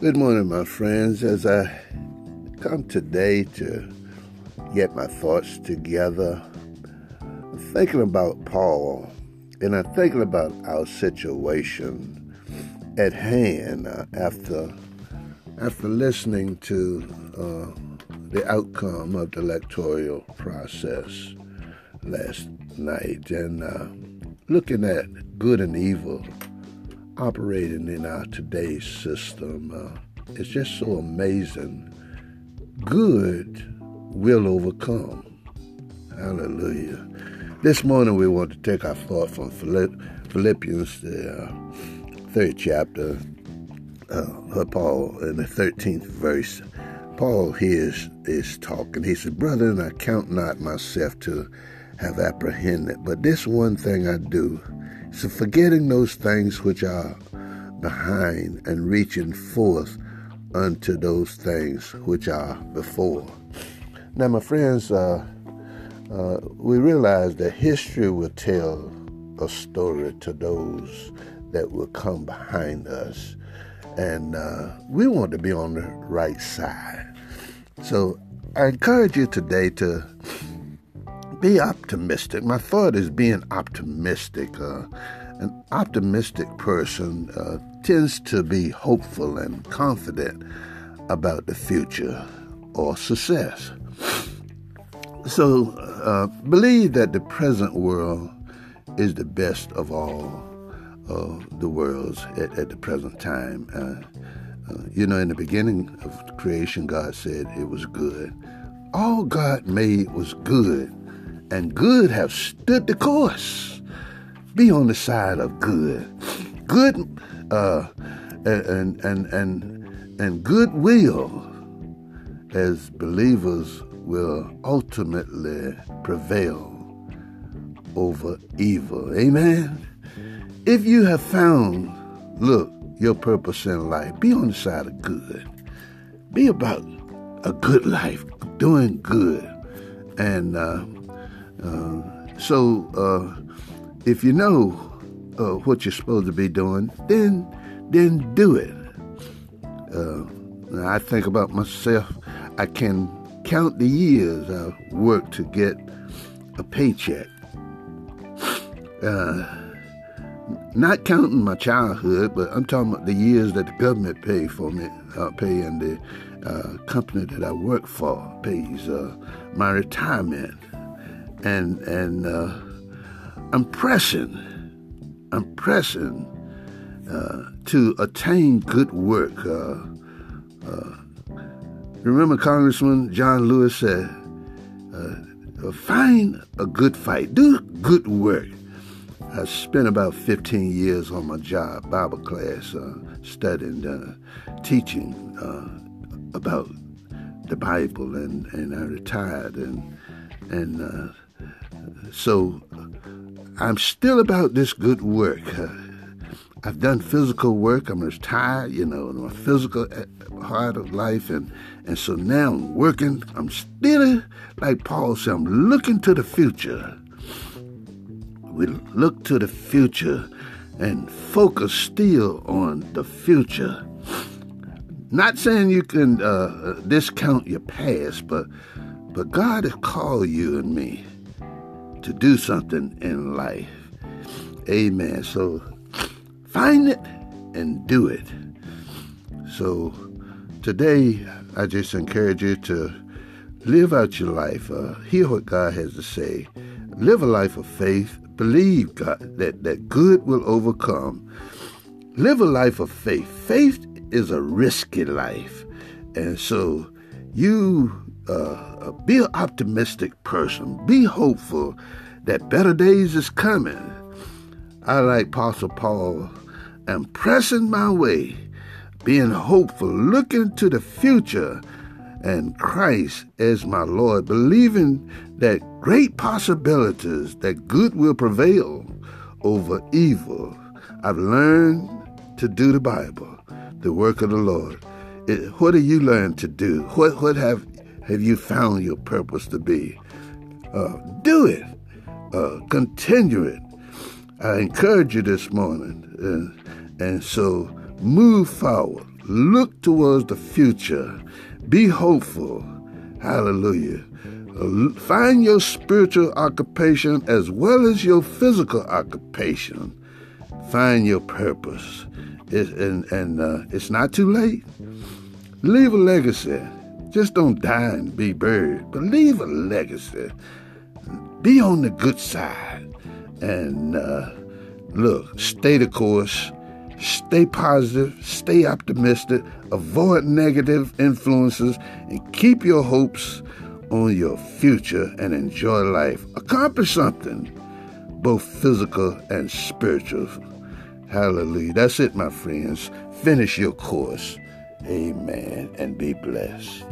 Good morning, my friends. As I come today to get my thoughts together, I'm thinking about Paul and I'm thinking about our situation at hand uh, after after listening to uh, the outcome of the electoral process last night and uh, looking at good and evil operating in our today's system. Uh, it's just so amazing. Good will overcome. Hallelujah. This morning we want to take our thought from Philippians, the uh, third chapter, uh, Paul, in the 13th verse. Paul here is, is talking. He said, Brethren, I count not myself to have apprehended, but this one thing I do so forgetting those things which are behind and reaching forth unto those things which are before. Now, my friends, uh, uh, we realize that history will tell a story to those that will come behind us. And uh, we want to be on the right side. So I encourage you today to be optimistic. My thought is being optimistic. Uh, an optimistic person uh, tends to be hopeful and confident about the future or success. So, uh, believe that the present world is the best of all of the worlds at, at the present time. Uh, uh, you know, in the beginning of creation, God said it was good. All God made was good and good have stood the course. Be on the side of good. Good uh, and and and and goodwill as believers will ultimately prevail over evil. Amen. If you have found, look, your purpose in life, be on the side of good. Be about a good life, doing good. And uh, uh, so, uh, if you know uh, what you're supposed to be doing, then then do it. Uh, I think about myself. I can count the years I worked to get a paycheck. Uh, not counting my childhood, but I'm talking about the years that the government paid for me, uh, pay and the uh, company that I work for pays uh, my retirement and and uh, I'm pressing, I'm pressing uh, to attain good work. Uh, uh remember, Congressman John Lewis said, uh, "Find a good fight, do good work." I spent about 15 years on my job, Bible class, uh, studying, teaching about the Bible, and, and I retired and and so I'm still about this good work. I've done physical work. I'm retired, you know, my physical part uh, of life, and and so now I'm working. I'm still, like Paul said, I'm looking to the future. We look to the future and focus still on the future. Not saying you can uh, discount your past, but but God has called you and me to do something in life. Amen. So find it and do it. So today, I just encourage you to live out your life, uh, hear what God has to say, live a life of faith, believe God that, that good will overcome. Live a life of faith. Faith is a risky life. And so you uh, be an optimistic person. Be hopeful that better days is coming. I, like Apostle Paul, am pressing my way, being hopeful, looking to the future and Christ as my Lord, believing that great possibilities that good will prevail over evil. I've learned to do the Bible, the work of the Lord. It, what have you learned to do? What what have have you found your purpose to be? Uh, do it. Uh, continue it. I encourage you this morning. And, and so move forward. Look towards the future. Be hopeful. Hallelujah. Find your spiritual occupation as well as your physical occupation. Find your purpose. It, and and uh, it's not too late. Leave a legacy. Just don't die and be buried, but leave a legacy. Be on the good side. And uh, look, stay the course. Stay positive, stay optimistic, avoid negative influences, and keep your hopes on your future and enjoy life. Accomplish something, both physical and spiritual. Hallelujah. That's it, my friends. Finish your course. Amen. And be blessed.